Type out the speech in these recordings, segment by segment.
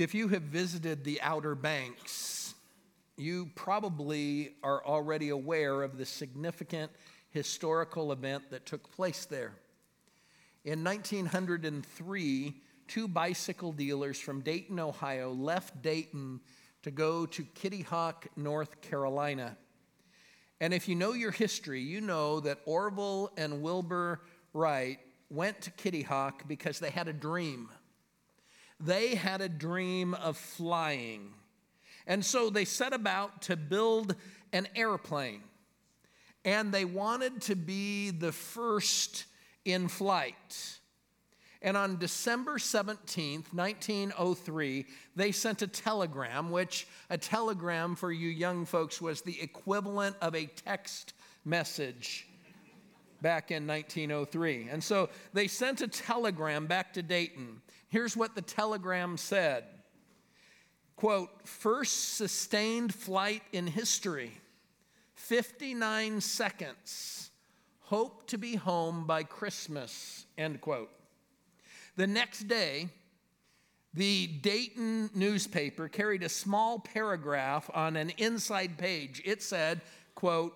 If you have visited the Outer Banks, you probably are already aware of the significant historical event that took place there. In 1903, two bicycle dealers from Dayton, Ohio left Dayton to go to Kitty Hawk, North Carolina. And if you know your history, you know that Orville and Wilbur Wright went to Kitty Hawk because they had a dream. They had a dream of flying. And so they set about to build an airplane. And they wanted to be the first in flight. And on December 17th, 1903, they sent a telegram, which a telegram for you young folks was the equivalent of a text message back in 1903. And so they sent a telegram back to Dayton. Here's what the telegram said quote, first sustained flight in history, 59 seconds. Hope to be home by Christmas, end quote. The next day, the Dayton newspaper carried a small paragraph on an inside page. It said, quote,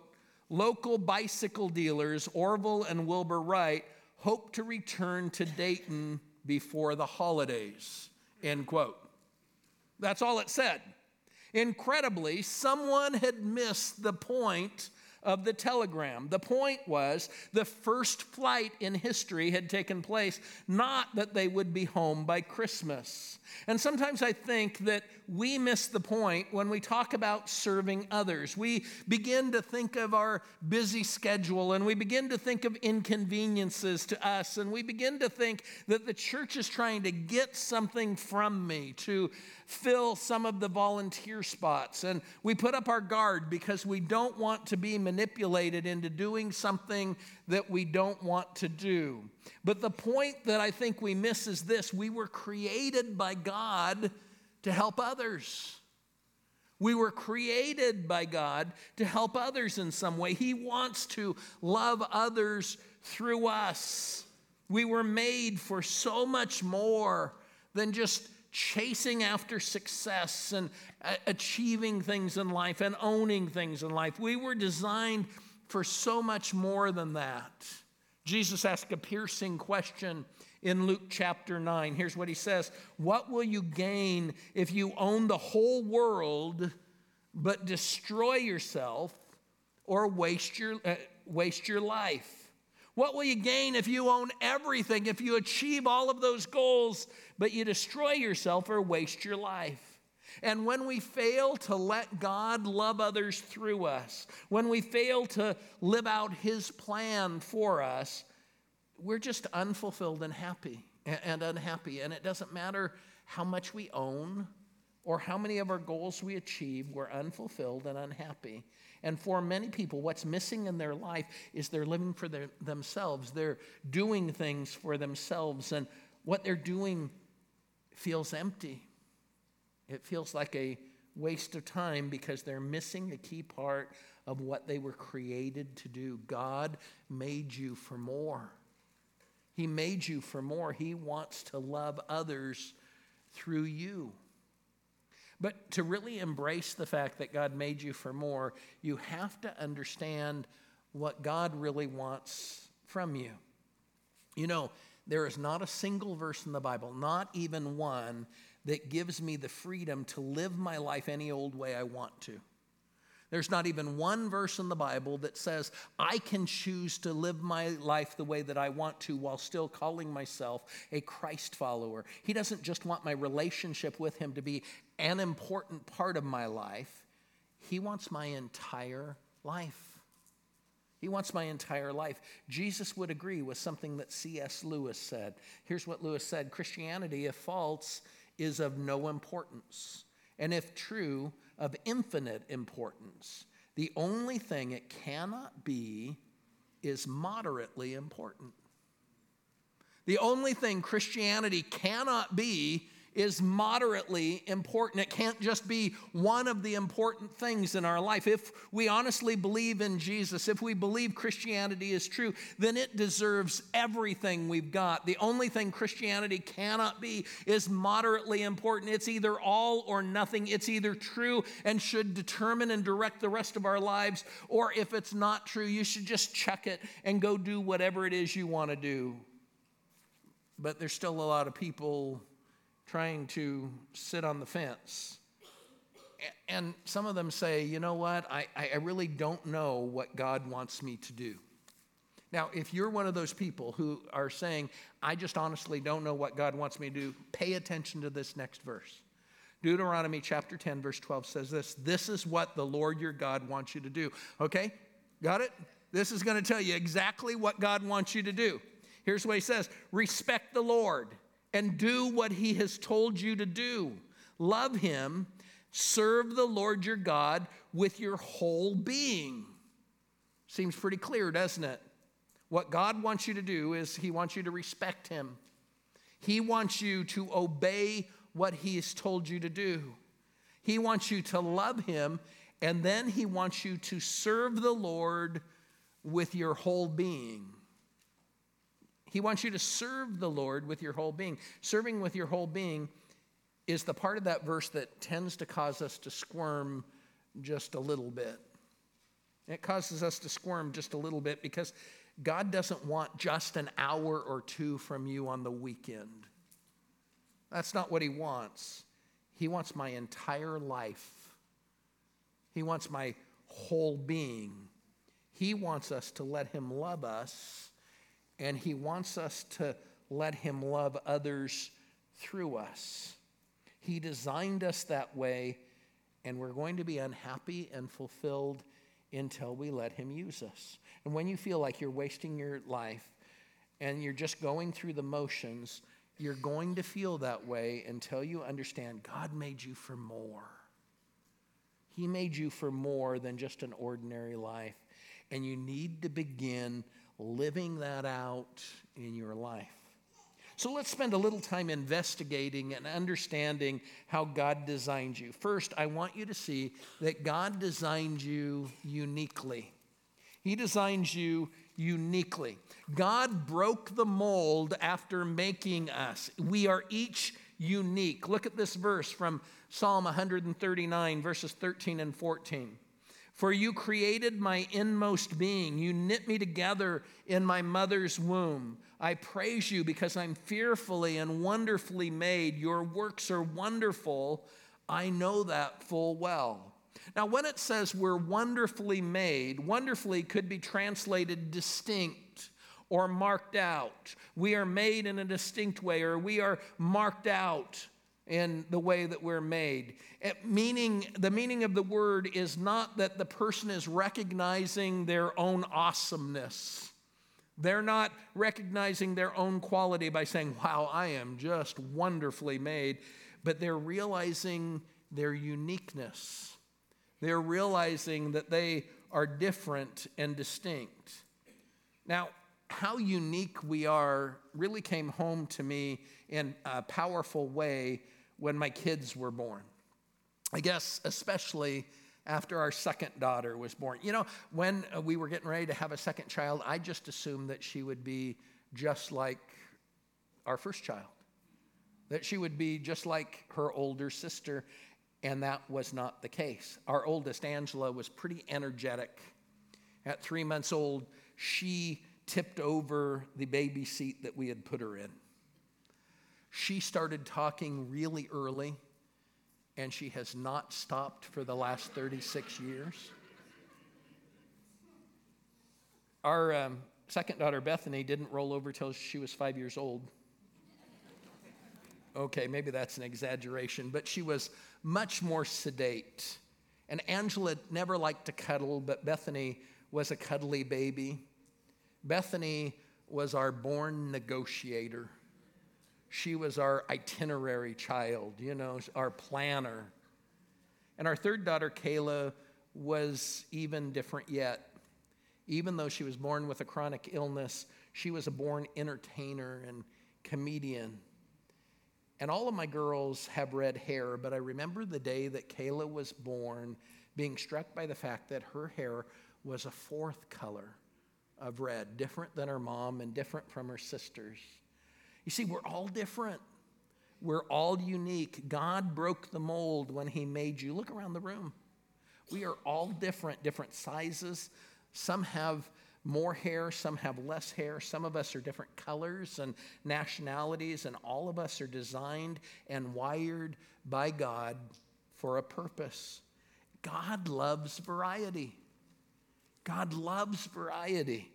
local bicycle dealers Orville and Wilbur Wright hope to return to Dayton before the holidays, end quote. That's all it said. Incredibly, someone had missed the point of the telegram. The point was the first flight in history had taken place, not that they would be home by Christmas. And sometimes I think that we miss the point when we talk about serving others. We begin to think of our busy schedule and we begin to think of inconveniences to us and we begin to think that the church is trying to get something from me to fill some of the volunteer spots. And we put up our guard because we don't want to be manipulated into doing something that we don't want to do. But the point that I think we miss is this we were created by God to help others. We were created by God to help others in some way. He wants to love others through us. We were made for so much more than just chasing after success and achieving things in life and owning things in life. We were designed for so much more than that. Jesus asked a piercing question in Luke chapter 9. Here's what he says What will you gain if you own the whole world but destroy yourself or waste your, uh, waste your life? What will you gain if you own everything, if you achieve all of those goals, but you destroy yourself or waste your life? And when we fail to let God love others through us, when we fail to live out His plan for us, we're just unfulfilled and happy and unhappy. And it doesn't matter how much we own or how many of our goals we achieve, we're unfulfilled and unhappy. And for many people, what's missing in their life is they're living for their, themselves. They're doing things for themselves, and what they're doing feels empty. It feels like a waste of time because they're missing a key part of what they were created to do. God made you for more. He made you for more. He wants to love others through you. But to really embrace the fact that God made you for more, you have to understand what God really wants from you. You know, there is not a single verse in the Bible, not even one, that gives me the freedom to live my life any old way I want to. There's not even one verse in the Bible that says I can choose to live my life the way that I want to while still calling myself a Christ follower. He doesn't just want my relationship with Him to be an important part of my life, He wants my entire life. He wants my entire life. Jesus would agree with something that C.S. Lewis said. Here's what Lewis said Christianity, if false, is of no importance, and if true, of infinite importance. The only thing it cannot be is moderately important. The only thing Christianity cannot be is moderately important. It can't just be one of the important things in our life. If we honestly believe in Jesus, if we believe Christianity is true, then it deserves everything we've got. The only thing Christianity cannot be is moderately important. It's either all or nothing. It's either true and should determine and direct the rest of our lives, or if it's not true, you should just check it and go do whatever it is you want to do. But there's still a lot of people trying to sit on the fence. And some of them say, you know what, I, I really don't know what God wants me to do. Now, if you're one of those people who are saying, I just honestly don't know what God wants me to do, pay attention to this next verse. Deuteronomy chapter 10, verse 12 says this This is what the Lord your God wants you to do. Okay? Got it? This is going to tell you exactly what God wants you to do. Here's what he says Respect the Lord and do what he has told you to do. Love him, serve the Lord your God with your whole being. Seems pretty clear, doesn't it? What God wants you to do is he wants you to respect him. He wants you to obey what he has told you to do. He wants you to love him, and then he wants you to serve the Lord with your whole being. He wants you to serve the Lord with your whole being. Serving with your whole being is the part of that verse that tends to cause us to squirm just a little bit. It causes us to squirm just a little bit because God doesn't want just an hour or two from you on the weekend. That's not what He wants. He wants my entire life, He wants my whole being. He wants us to let Him love us and He wants us to let Him love others through us. He designed us that way, and we're going to be unhappy and fulfilled until we let Him use us. And when you feel like you're wasting your life and you're just going through the motions, you're going to feel that way until you understand God made you for more. He made you for more than just an ordinary life. And you need to begin living that out in your life. So let's spend a little time investigating and understanding how God designed you. First, I want you to see that God designed you uniquely. He designed you uniquely. God broke the mold after making us. We are each unique. Look at this verse from Psalm 139, verses 13 and 14. For you created my inmost being. You knit me together in my mother's womb. I praise you because I'm fearfully and wonderfully made. Your works are wonderful. I know that full well. Now, when it says we're wonderfully made, wonderfully could be translated distinct or marked out. We are made in a distinct way, or we are marked out in the way that we're made. It, meaning, the meaning of the word is not that the person is recognizing their own awesomeness. They're not recognizing their own quality by saying, Wow, I am just wonderfully made, but they're realizing their uniqueness. They're realizing that they are different and distinct. Now, how unique we are really came home to me in a powerful way when my kids were born. I guess, especially after our second daughter was born. You know, when uh, we were getting ready to have a second child, I just assumed that she would be just like our first child, that she would be just like her older sister, and that was not the case. Our oldest, Angela, was pretty energetic. At three months old, she tipped over the baby seat that we had put her in. She started talking really early, and she has not stopped for the last 36 years. Our um, second daughter, Bethany, didn't roll over till she was five years old. Okay, maybe that's an exaggeration, but she was much more sedate. And Angela never liked to cuddle, but Bethany was a cuddly baby. Bethany was our born negotiator. She was our itinerary child, you know, our planner. And our third daughter, Kayla, was even different yet. Even though she was born with a chronic illness, she was a born entertainer and comedian. And all of my girls have red hair, but I remember the day that Kayla was born being struck by the fact that her hair was a fourth color of red, different than her mom and different from her sisters. You see, we're all different. We're all unique. God broke the mold when He made you. Look around the room. We are all different, different sizes. Some have more hair, some have less hair. Some of us are different colors and nationalities, and all of us are designed and wired by God for a purpose. God loves variety. God loves variety.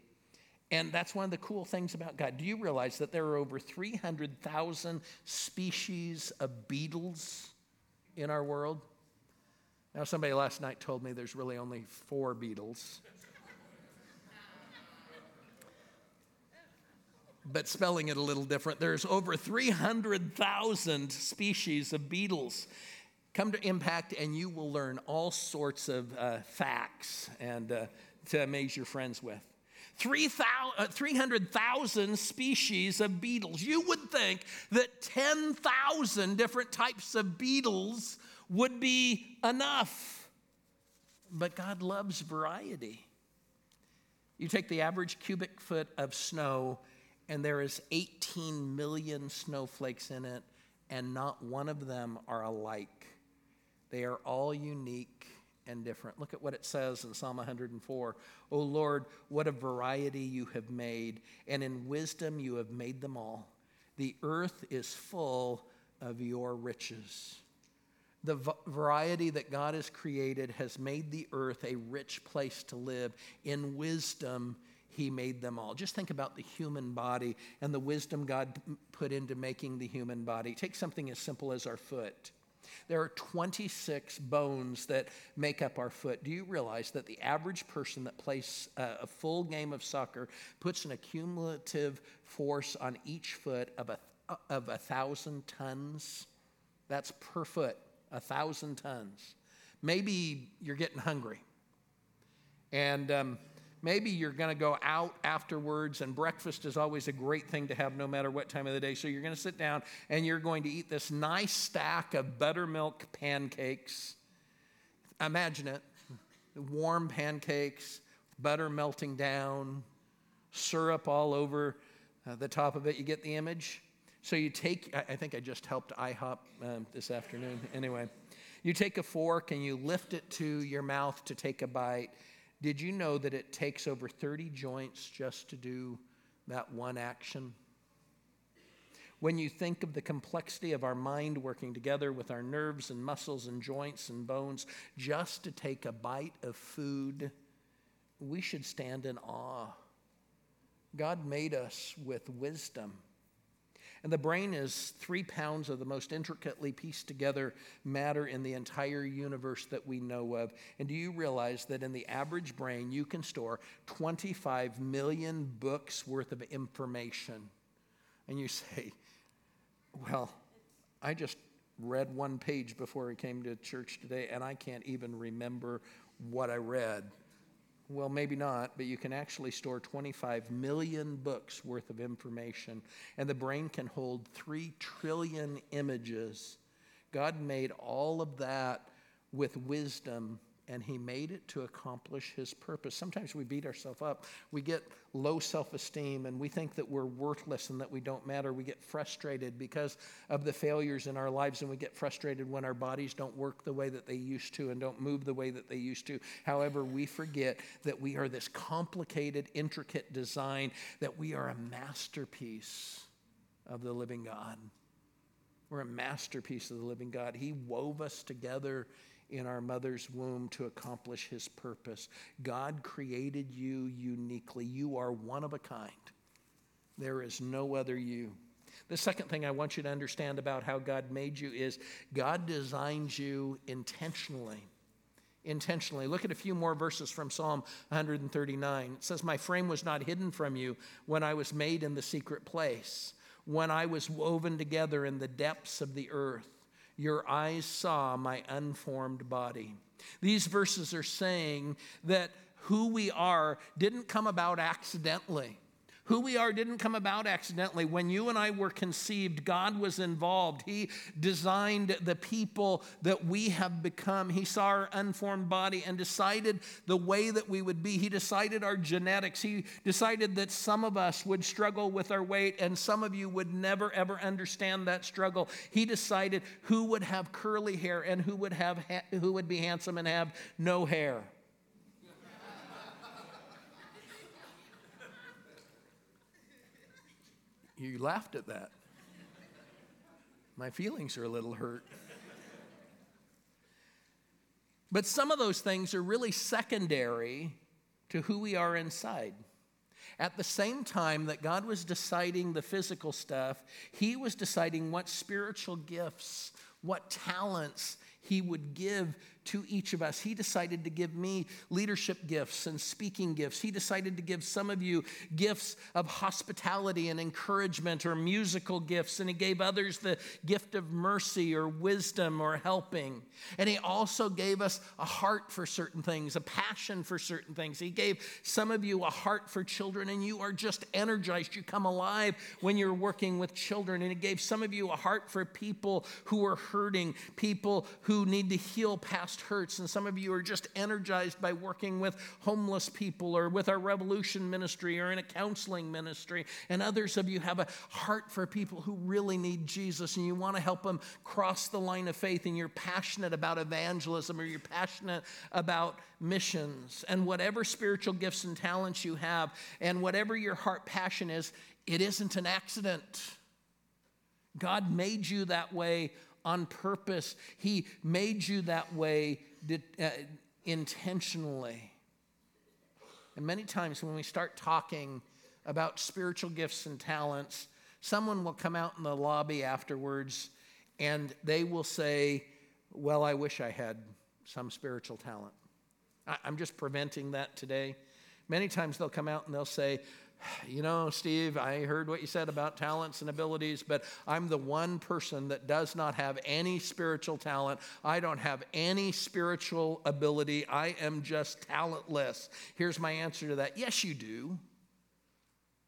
And that's one of the cool things about God. Do you realize that there are over 300,000 species of beetles in our world? Now, somebody last night told me there's really only four Beatles. but spelling it a little different, there's over 300,000 species of beetles. Come to Impact, and you will learn all sorts of uh, facts and uh, to amaze your friends with. 300,000 uh, species of beetles. You would think that 10,000 different types of beetles would be enough. But God loves variety. You take the average cubic foot of snow, and there is 18 million snowflakes in it, and not one of them are alike. They are all unique and different. Look at what it says in Psalm 104. O Lord, what a variety you have made, and in wisdom you have made them all. The earth is full of your riches. The variety that God has created has made the earth a rich place to live. In wisdom, He made them all. Just think about the human body and the wisdom God put into making the human body. Take something as simple as our foot. There are 26 bones that make up our foot. Do you realize that the average person that plays a full game of soccer puts an accumulative force on each foot of a, of a thousand tons? That's per foot, a thousand tons. Maybe you're getting hungry. And um, Maybe you're going to go out afterwards, and breakfast is always a great thing to have no matter what time of the day. So you're going to sit down and you're going to eat this nice stack of buttermilk pancakes. Imagine it warm pancakes, butter melting down, syrup all over uh, the top of it. You get the image? So you take, I think I just helped IHOP um, this afternoon. Anyway, you take a fork and you lift it to your mouth to take a bite did you know that it takes over 30 joints just to do that one action? When you think of the complexity of our mind working together with our nerves and muscles and joints and bones just to take a bite of food, we should stand in awe. God made us with wisdom. And the brain is three pounds of the most intricately pieced together matter in the entire universe that we know of. And do you realize that in the average brain, you can store 25 million books worth of information? And you say, well, I just read one page before I came to church today, and I can't even remember what I read. Well, maybe not, but you can actually store 25 million books worth of information, and the brain can hold 3 trillion images. God made all of that with wisdom and he made it to accomplish his purpose. Sometimes we beat ourselves up. We get low self esteem and we think that we're worthless and that we don't matter. We get frustrated because of the failures in our lives and we get frustrated when our bodies don't work the way that they used to and don't move the way that they used to. However, we forget that we are this complicated, intricate design, that we are a masterpiece of the living God. We're a masterpiece of the living God. He wove us together in our mother's womb to accomplish his purpose. God created you uniquely. You are one of a kind. There is no other you. The second thing I want you to understand about how God made you is God designed you intentionally. Intentionally. Look at a few more verses from Psalm 139. It says, My frame was not hidden from you when I was made in the secret place, when I was woven together in the depths of the earth. Your eyes saw my unformed body. These verses are saying that who we are didn't come about accidentally. Who we are didn't come about accidentally. When you and I were conceived, God was involved. He designed the people that we have become. He saw our unformed body and decided the way that we would be. He decided our genetics. He decided that some of us would struggle with our weight and some of you would never ever understand that struggle. He decided who would have curly hair and who would have who would be handsome and have no hair. You laughed at that. My feelings are a little hurt. But some of those things are really secondary to who we are inside. At the same time that God was deciding the physical stuff, He was deciding what spiritual gifts, what talents He would give to each of us. He decided to give me leadership gifts and speaking gifts. He decided to give some of you gifts of hospitality and encouragement or musical gifts. And He gave others the gift of mercy or wisdom or helping. And He also gave us a heart for certain things, a passion for certain things. He gave some of you a heart for children, and you are just energized. You come alive when you're working with children. And He gave some of you a heart for people who are hurting, people who need to heal past past hurts, and some of you are just energized by working with homeless people or with our revolution ministry or in a counseling ministry. And others of you have a heart for people who really need Jesus and you want to help them cross the line of faith, and you're passionate about evangelism or you're passionate about missions. And whatever spiritual gifts and talents you have, and whatever your heart passion is, it isn't an accident. God made you that way on purpose. He made you that way uh, intentionally. And many times when we start talking about spiritual gifts and talents, someone will come out in the lobby afterwards and they will say, Well, I wish I had some spiritual talent. I'm just preventing that today. Many times they'll come out and they'll say, you know, Steve, I heard what you said about talents and abilities, but I'm the one person that does not have any spiritual talent. I don't have any spiritual ability. I am just talentless. Here's my answer to that yes, you do.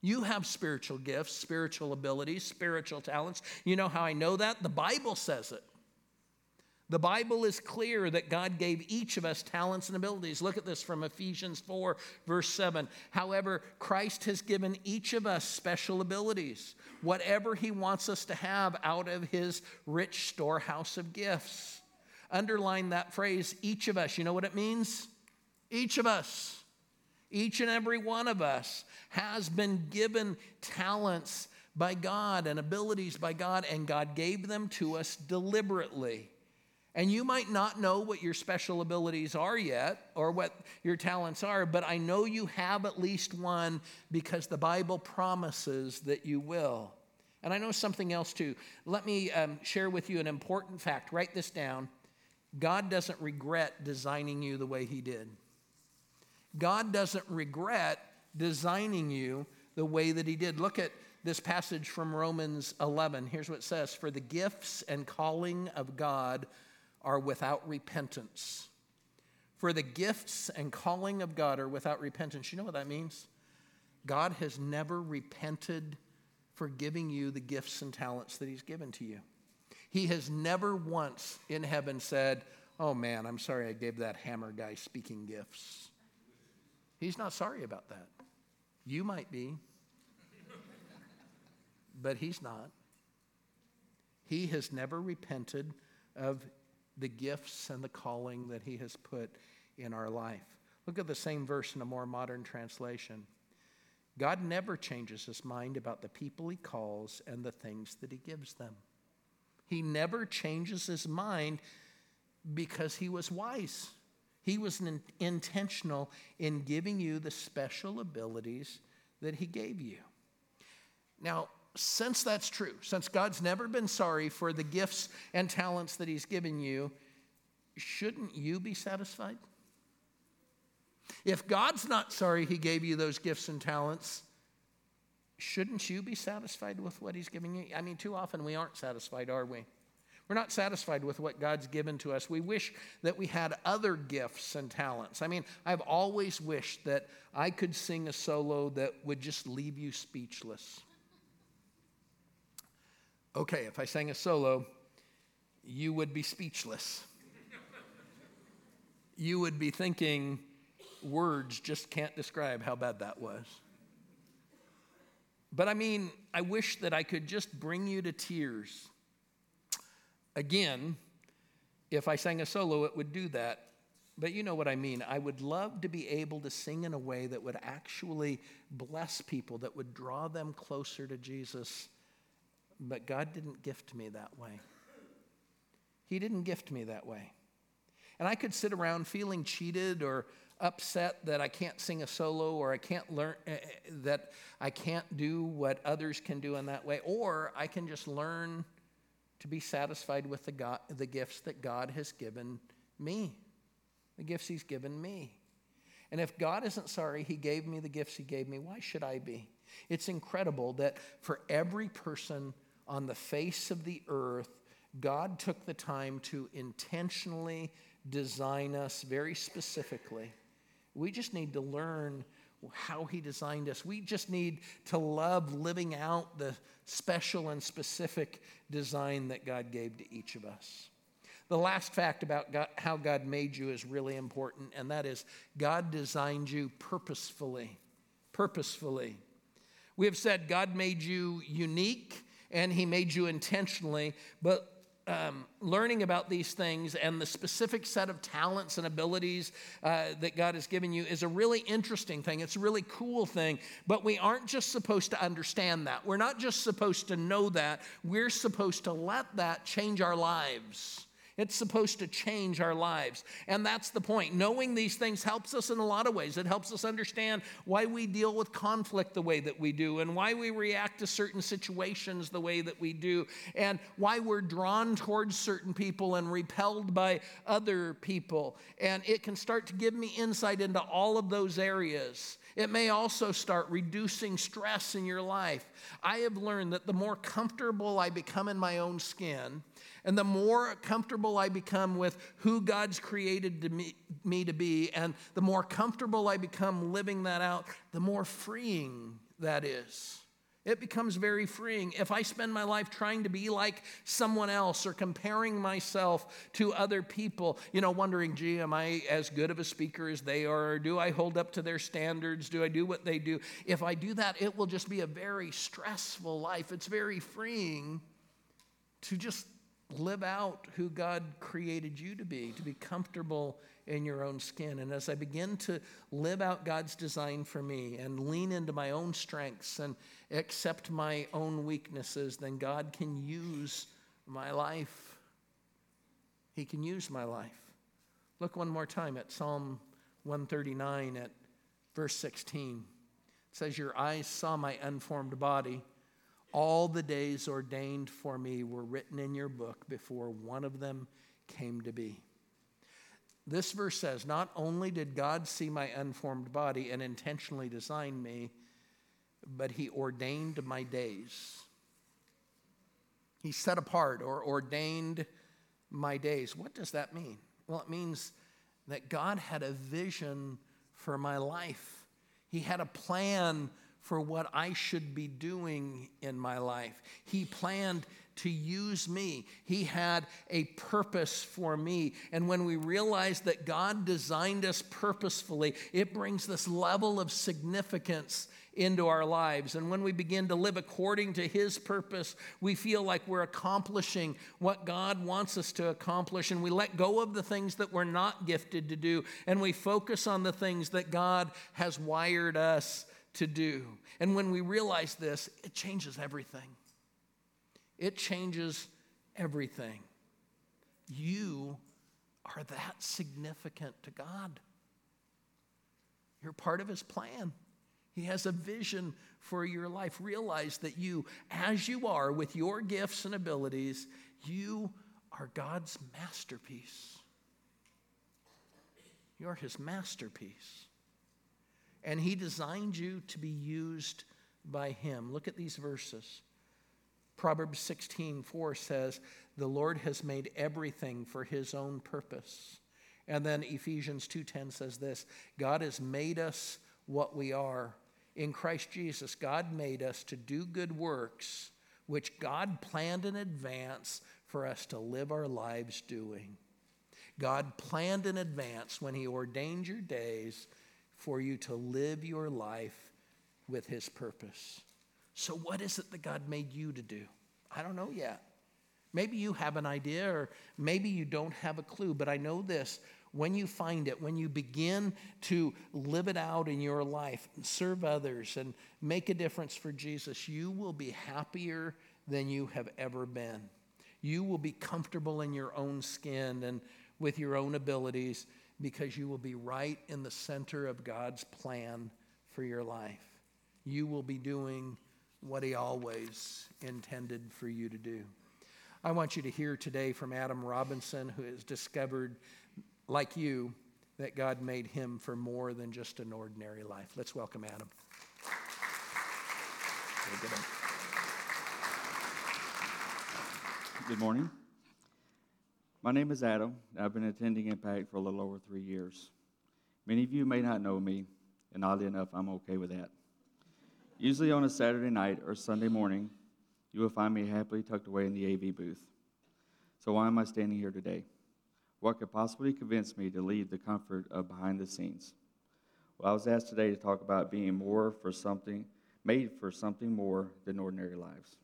You have spiritual gifts, spiritual abilities, spiritual talents. You know how I know that? The Bible says it. The Bible is clear that God gave each of us talents and abilities. Look at this from Ephesians 4, verse 7. However, Christ has given each of us special abilities, whatever He wants us to have out of His rich storehouse of gifts. Underline that phrase, each of us. You know what it means? Each of us, each and every one of us has been given talents by God and abilities by God, and God gave them to us deliberately. And you might not know what your special abilities are yet or what your talents are, but I know you have at least one because the Bible promises that you will. And I know something else too. Let me um, share with you an important fact. Write this down. God doesn't regret designing you the way He did. God doesn't regret designing you the way that He did. Look at this passage from Romans 11. Here's what it says For the gifts and calling of God are without repentance. For the gifts and calling of God are without repentance. You know what that means? God has never repented for giving you the gifts and talents that He's given to you. He has never once in heaven said, Oh man, I'm sorry I gave that hammer guy speaking gifts. He's not sorry about that. You might be, but He's not. He has never repented of the gifts and the calling that He has put in our life. Look at the same verse in a more modern translation. God never changes his mind about the people he calls and the things that he gives them. He never changes his mind because he was wise. He was intentional in giving you the special abilities that he gave you. Now, since that's true, since God's never been sorry for the gifts and talents that He's given you, shouldn't you be satisfied? If God's not sorry He gave you those gifts and talents, shouldn't you be satisfied with what He's giving you? I mean, too often we aren't satisfied, are we? We're not satisfied with what God's given to us. We wish that we had other gifts and talents. I mean, I've always wished that I could sing a solo that would just leave you speechless. Okay, if I sang a solo, you would be speechless. you would be thinking, words just can't describe how bad that was. But I mean, I wish that I could just bring you to tears Again, if I sang a solo, it would do that. But you know what I mean. I would love to be able to sing in a way that would actually bless people, that would draw them closer to Jesus. But God didn't gift me that way. He didn't gift me that way. And I could sit around feeling cheated or upset that I can't sing a solo or I can't learn, uh, that I can't do what others can do in that way. Or I can just learn to be satisfied with the, God, the gifts that God has given me, the gifts He's given me. And if God isn't sorry He gave me the gifts He gave me, why should I be? It's incredible that for every person on the face of the earth, God took the time to intentionally design us very specifically. We just need to learn how He designed us. We just need to love living out the special and specific design that God gave to each of us. The last fact about God, how God made you is really important, and that is God designed you purposefully. Purposefully. We have said God made you unique and He made you intentionally, but um, learning about these things and the specific set of talents and abilities uh, that God has given you is a really interesting thing. It's a really cool thing, but we aren't just supposed to understand that. We're not just supposed to know that. We're supposed to let that change our lives. It's supposed to change our lives. And that's the point. Knowing these things helps us in a lot of ways. It helps us understand why we deal with conflict the way that we do, and why we react to certain situations the way that we do, and why we're drawn towards certain people and repelled by other people. And it can start to give me insight into all of those areas. It may also start reducing stress in your life. I have learned that the more comfortable I become in my own skin, and the more comfortable I become with who God's created to me, me, to be, and the more comfortable I become living that out, the more freeing that is. It becomes very freeing. If I spend my life trying to be like someone else or comparing myself to other people, you know, wondering, gee, am I as good of a speaker as they are? Or do I hold up to their standards? Do I do what they do? If I do that, it will just be a very stressful life. It's very freeing to just live out who God created you to be, to be comfortable in your own skin. And as I begin to live out God's design for me and lean into my own strengths and accept my own weaknesses, then God can use my life. He can use my life. Look one more time at Psalm 139 at verse 16. It says, Your eyes saw my unformed body. All the days ordained for me were written in your book before one of them came to be. This verse says, Not only did God see my unformed body and intentionally design me, but He ordained my days. He set apart or ordained my days. What does that mean? Well, it means that God had a vision for my life, He had a plan for what I should be doing in my life. He planned to use me. He had a purpose for me. And when we realize that God designed us purposefully, it brings this level of significance into our lives. And when we begin to live according to His purpose, we feel like we're accomplishing what God wants us to accomplish. And we let go of the things that we're not gifted to do. And we focus on the things that God has wired us to do. And when we realize this, it changes everything. It changes everything. You are that significant to God. You're part of His plan. He has a vision for your life. Realize that you, as you are, with your gifts and abilities, you are God's masterpiece. You're His masterpiece and He designed you to be used by Him. Look at these verses. Proverbs 16, 4 says, the Lord has made everything for his own purpose. And then Ephesians 2:10 says this, God has made us what we are. In Christ Jesus, God made us to do good works which God planned in advance for us to live our lives doing. God planned in advance when he ordained your days for you to live your life with his purpose. So what is it that God made you to do? I don't know yet. Maybe you have an idea, or maybe you don't have a clue, but I know this. When you find it, when you begin to live it out in your life, and serve others, and make a difference for Jesus, you will be happier than you have ever been. You will be comfortable in your own skin and with your own abilities because you will be right in the center of God's plan for your life. You will be doing what He always intended for you to do. I want you to hear today from Adam Robinson, who has discovered, like you, that God made him for more than just an ordinary life. Let's welcome Adam. Good morning. My name is Adam. I've been attending Impact for a little over three years. Many of you may not know me, and oddly enough, I'm okay with that. Usually on a Saturday night or Sunday morning, you will find me happily tucked away in the AV booth. So, why am I standing here today? What could possibly convince me to leave the comfort of behind the scenes? Well, I was asked today to talk about being more for something, made for something more than ordinary lives.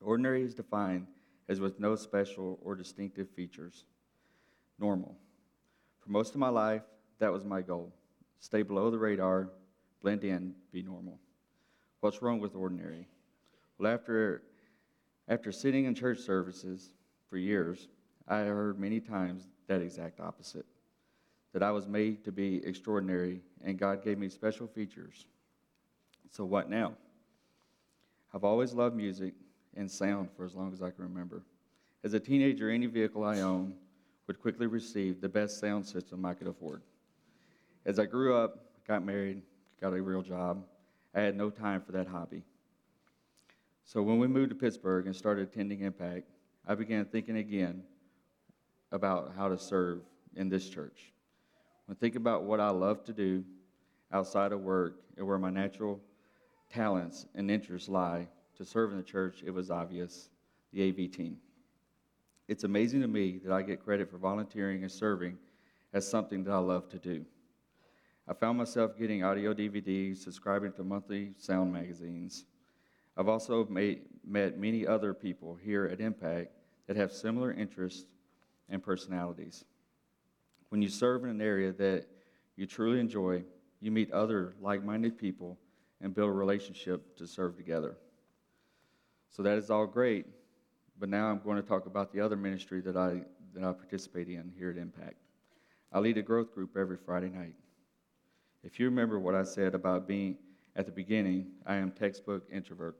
Ordinary is defined as with no special or distinctive features. Normal. For most of my life, that was my goal stay below the radar, blend in, be normal. What's wrong with ordinary? Well, after, after sitting in church services for years, I heard many times that exact opposite that I was made to be extraordinary and God gave me special features. So, what now? I've always loved music and sound for as long as I can remember. As a teenager, any vehicle I owned would quickly receive the best sound system I could afford. As I grew up, got married, got a real job, I had no time for that hobby. So when we moved to Pittsburgh and started attending Impact, I began thinking again about how to serve in this church. When thinking about what I love to do outside of work and where my natural talents and interests lie to serve in the church, it was obvious the AV team. It's amazing to me that I get credit for volunteering and serving as something that I love to do. I found myself getting audio DVDs, subscribing to monthly sound magazines. I've also made, met many other people here at Impact that have similar interests and personalities. When you serve in an area that you truly enjoy, you meet other like minded people and build a relationship to serve together. So that is all great, but now I'm going to talk about the other ministry that I, that I participate in here at Impact. I lead a growth group every Friday night. If you remember what I said about being at the beginning, I am textbook introvert.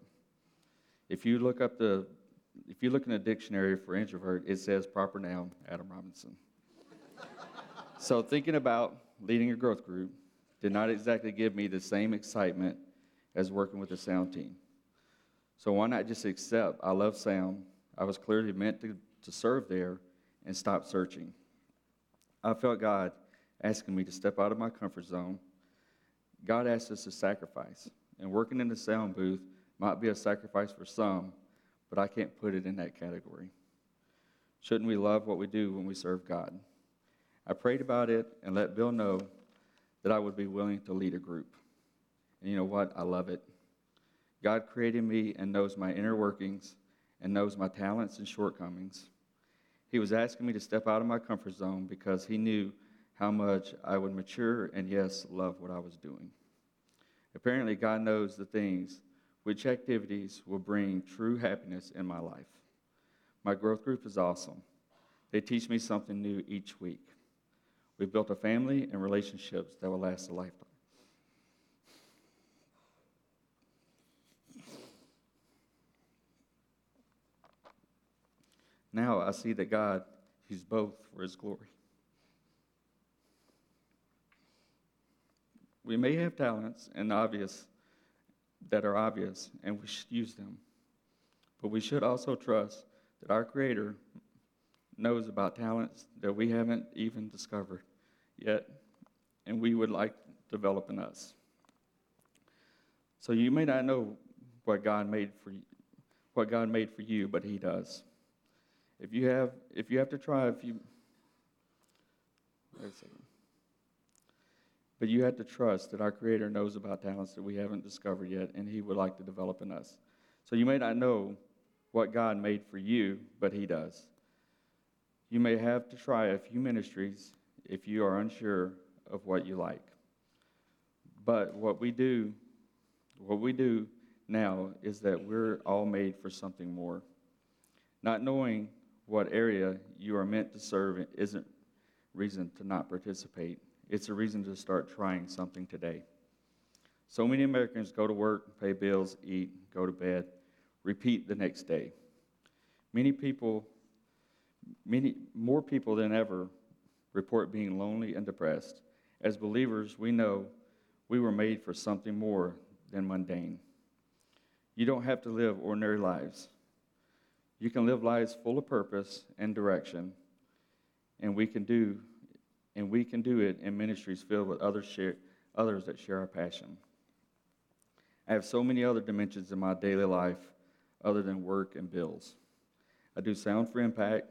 If you look up the if you look in a dictionary for introvert, it says proper noun, Adam Robinson. so thinking about leading a growth group did not exactly give me the same excitement as working with the sound team. So why not just accept I love sound? I was clearly meant to, to serve there and stop searching. I felt God asking me to step out of my comfort zone. God asked us to sacrifice, and working in the sound booth might be a sacrifice for some, but I can't put it in that category. Shouldn't we love what we do when we serve God? I prayed about it and let Bill know that I would be willing to lead a group. And you know what? I love it. God created me and knows my inner workings and knows my talents and shortcomings. He was asking me to step out of my comfort zone because he knew how much I would mature and, yes, love what I was doing. Apparently, God knows the things which activities will bring true happiness in my life. My growth group is awesome. They teach me something new each week. We've built a family and relationships that will last a lifetime. Now I see that God used both for his glory. We may have talents and obvious that are obvious, and we should use them. But we should also trust that our Creator knows about talents that we haven't even discovered yet, and we would like to develop in us. So you may not know what God made for you, what God made for you, but He does. If you have, if you have to try, if you, wait a second. But you have to trust that our Creator knows about talents that we haven't discovered yet, and He would like to develop in us. So you may not know what God made for you, but He does. You may have to try a few ministries if you are unsure of what you like. But what we do, what we do now is that we're all made for something more. Not knowing what area you are meant to serve isn't reason to not participate. It's a reason to start trying something today. So many Americans go to work, pay bills, eat, go to bed, repeat the next day. Many people, many more people than ever report being lonely and depressed. As believers, we know we were made for something more than mundane. You don't have to live ordinary lives. You can live lives full of purpose and direction, and we can do and we can do it in ministries filled with others, share, others that share our passion. I have so many other dimensions in my daily life other than work and bills. I do Sound for Impact.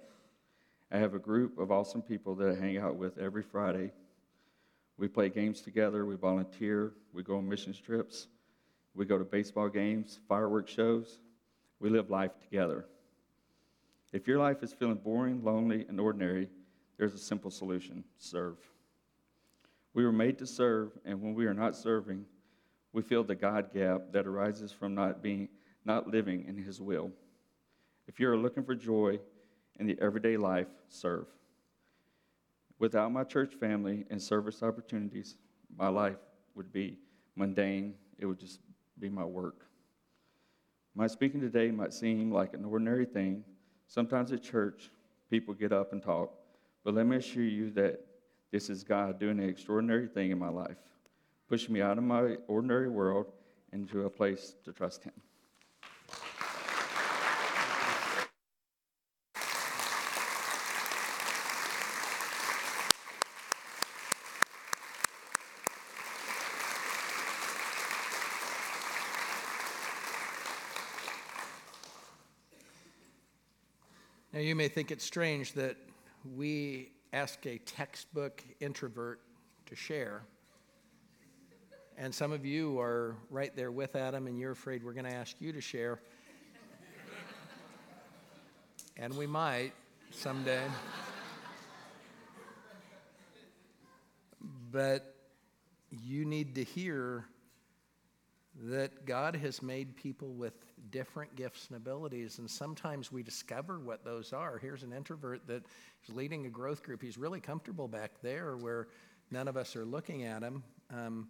I have a group of awesome people that I hang out with every Friday. We play games together, we volunteer, we go on mission trips, we go to baseball games, fireworks shows. We live life together. If your life is feeling boring, lonely, and ordinary, there's a simple solution serve. We were made to serve, and when we are not serving, we feel the God gap that arises from not being not living in his will. If you're looking for joy in the everyday life, serve. Without my church family and service opportunities, my life would be mundane. It would just be my work. My speaking today might seem like an ordinary thing. Sometimes at church, people get up and talk, but let me assure you that this is God doing an extraordinary thing in my life, pushing me out of my ordinary world into a place to trust Him. May think it's strange that we ask a textbook introvert to share. And some of you are right there with Adam, and you're afraid we're going to ask you to share. and we might someday. but you need to hear that God has made people with different gifts and abilities, and sometimes we discover what those are. Here's an introvert that is leading a growth group. He's really comfortable back there where none of us are looking at him, um,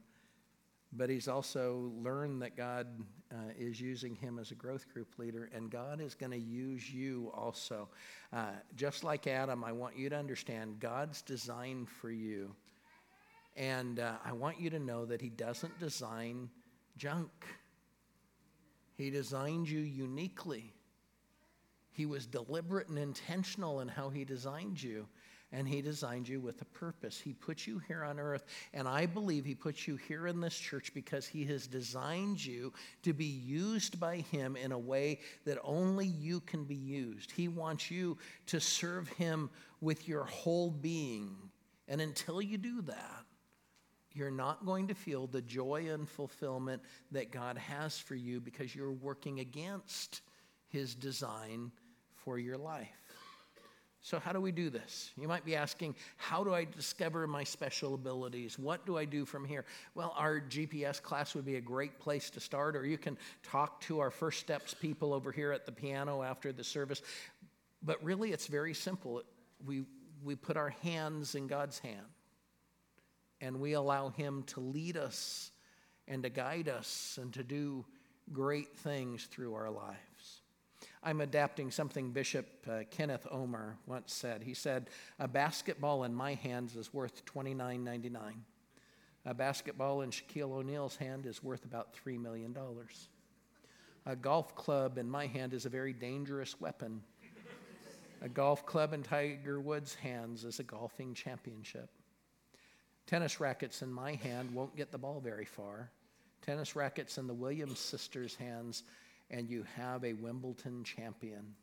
but he's also learned that God uh, is using him as a growth group leader, and God is going to use you also. Uh, just like Adam, I want you to understand God's design for you. And uh, I want you to know that He doesn't design junk. He designed you uniquely. He was deliberate and intentional in how He designed you, and He designed you with a purpose. He put you here on earth, and I believe He put you here in this church because He has designed you to be used by Him in a way that only you can be used. He wants you to serve Him with your whole being. And until you do that, you're not going to feel the joy and fulfillment that God has for you because you're working against His design for your life. So, how do we do this? You might be asking, how do I discover my special abilities? What do I do from here? Well, our GPS class would be a great place to start, or you can talk to our First Steps people over here at the piano after the service. But really, it's very simple. We, we put our hands in God's hand and we allow Him to lead us and to guide us and to do great things through our lives. I'm adapting something Bishop uh, Kenneth Ulmer once said. He said, A basketball in my hands is worth $29.99. A basketball in Shaquille O'Neal's hand is worth about $3 million. A golf club in my hand is a very dangerous weapon. A golf club in Tiger Woods' hands is a golfing championship. Tennis rackets in my hand won't get the ball very far. Tennis rackets in the Williams sisters' hands, and you have a Wimbledon champion.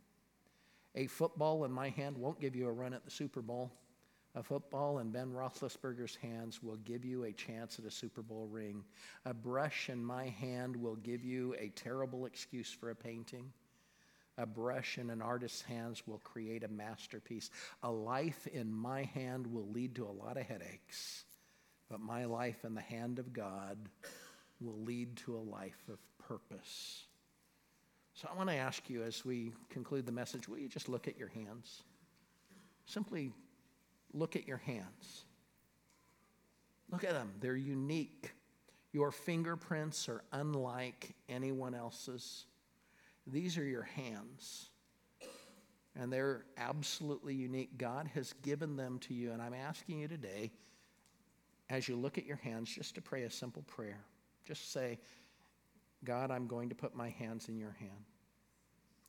A football in my hand won't give you a run at the Super Bowl. A football in Ben Roethlisberger's hands will give you a chance at a Super Bowl ring. A brush in my hand will give you a terrible excuse for a painting. A brush in an artist's hands will create a masterpiece. A life in my hand will lead to a lot of headaches, but my life in the hand of God will lead to a life of purpose. So I want to ask you as we conclude the message will you just look at your hands? Simply look at your hands. Look at them, they're unique. Your fingerprints are unlike anyone else's. These are your hands. And they're absolutely unique. God has given them to you. And I'm asking you today, as you look at your hands, just to pray a simple prayer. Just say, God, I'm going to put my hands in your hand.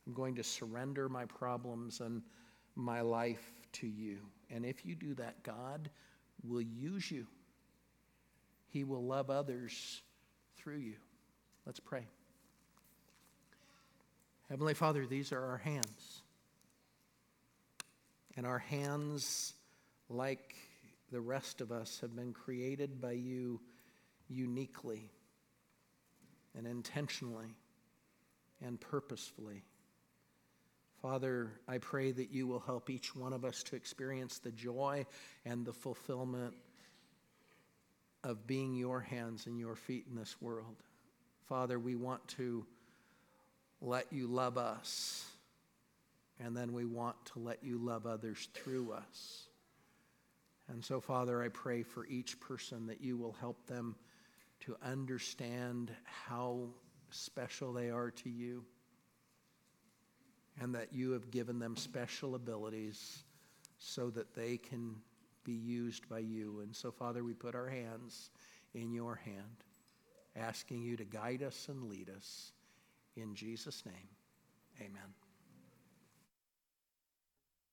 I'm going to surrender my problems and my life to you. And if you do that, God will use you. He will love others through you. Let's pray. Heavenly Father, these are our hands. And our hands, like the rest of us, have been created by you uniquely and intentionally and purposefully. Father, I pray that you will help each one of us to experience the joy and the fulfillment of being your hands and your feet in this world. Father, we want to let you love us, and then we want to let you love others through us. And so, Father, I pray for each person that you will help them to understand how special they are to you and that you have given them special abilities so that they can be used by you. And so, Father, we put our hands in your hand, asking you to guide us and lead us. In Jesus' name, amen.